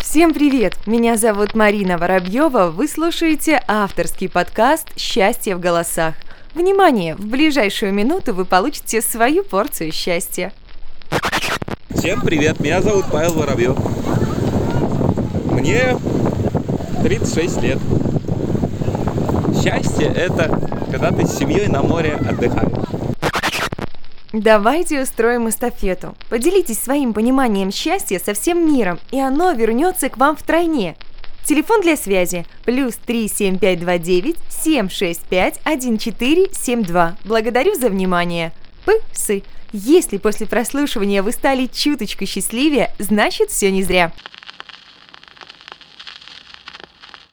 Всем привет! Меня зовут Марина Воробьева. Вы слушаете авторский подкаст «Счастье в голосах». Внимание! В ближайшую минуту вы получите свою порцию счастья. Всем привет! Меня зовут Павел Воробьев. Мне 36 лет. Счастье – это когда ты с семьей на море отдыхаешь. Давайте устроим эстафету. Поделитесь своим пониманием счастья со всем миром, и оно вернется к вам втройне. Телефон для связи плюс 37529 765 1472. Благодарю за внимание. Псы. Если после прослушивания вы стали чуточку счастливее, значит все не зря.